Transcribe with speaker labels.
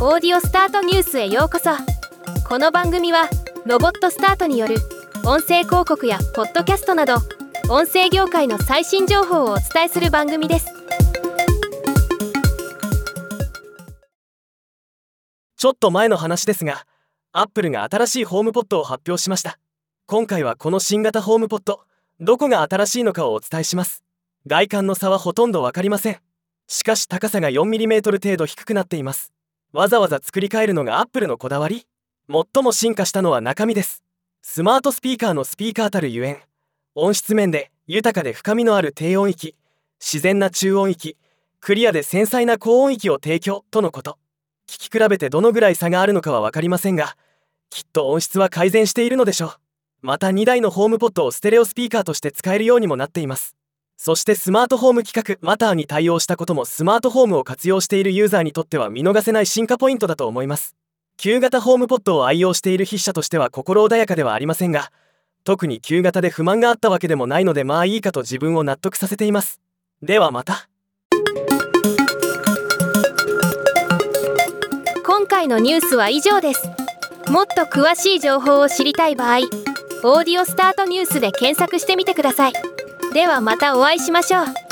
Speaker 1: オーディオスタートニュースへようこそこの番組はロボットスタートによる音声広告やポッドキャストなど音声業界の最新情報をお伝えする番組です
Speaker 2: ちょっと前の話ですが、アップルが新しいホームポットを発表しました。今回はこの新型ホームポット、どこが新しいのかをお伝えします。外観の差はほとんどわかりません。しかし高さが 4mm 程度低くなっています。わざわざ作り変えるのがアップルのこだわり。最も進化したのは中身です。スマートスピーカーのスピーカーたるゆえん、音質面で豊かで深みのある低音域、自然な中音域、クリアで繊細な高音域を提供。とのこと。聞き比べてどのぐらい差があるのかは分かりませんがきっと音質は改善しているのでしょう。また2台のホームポットをステレオスピーカーとして使えるようにもなっています。そしてスマートホーム規格マターに対応したこともスマートホームを活用しているユーザーにとっては見逃せない進化ポイントだと思います。旧型ホームポットを愛用している筆者としては心穏やかではありませんが特に旧型で不満があったわけでもないのでまあいいかと自分を納得させています。ではまた。
Speaker 1: 今回のニュースは以上です。もっと詳しい情報を知りたい場合「オーディオスタートニュース」で検索してみてください。ではまたお会いしましょう。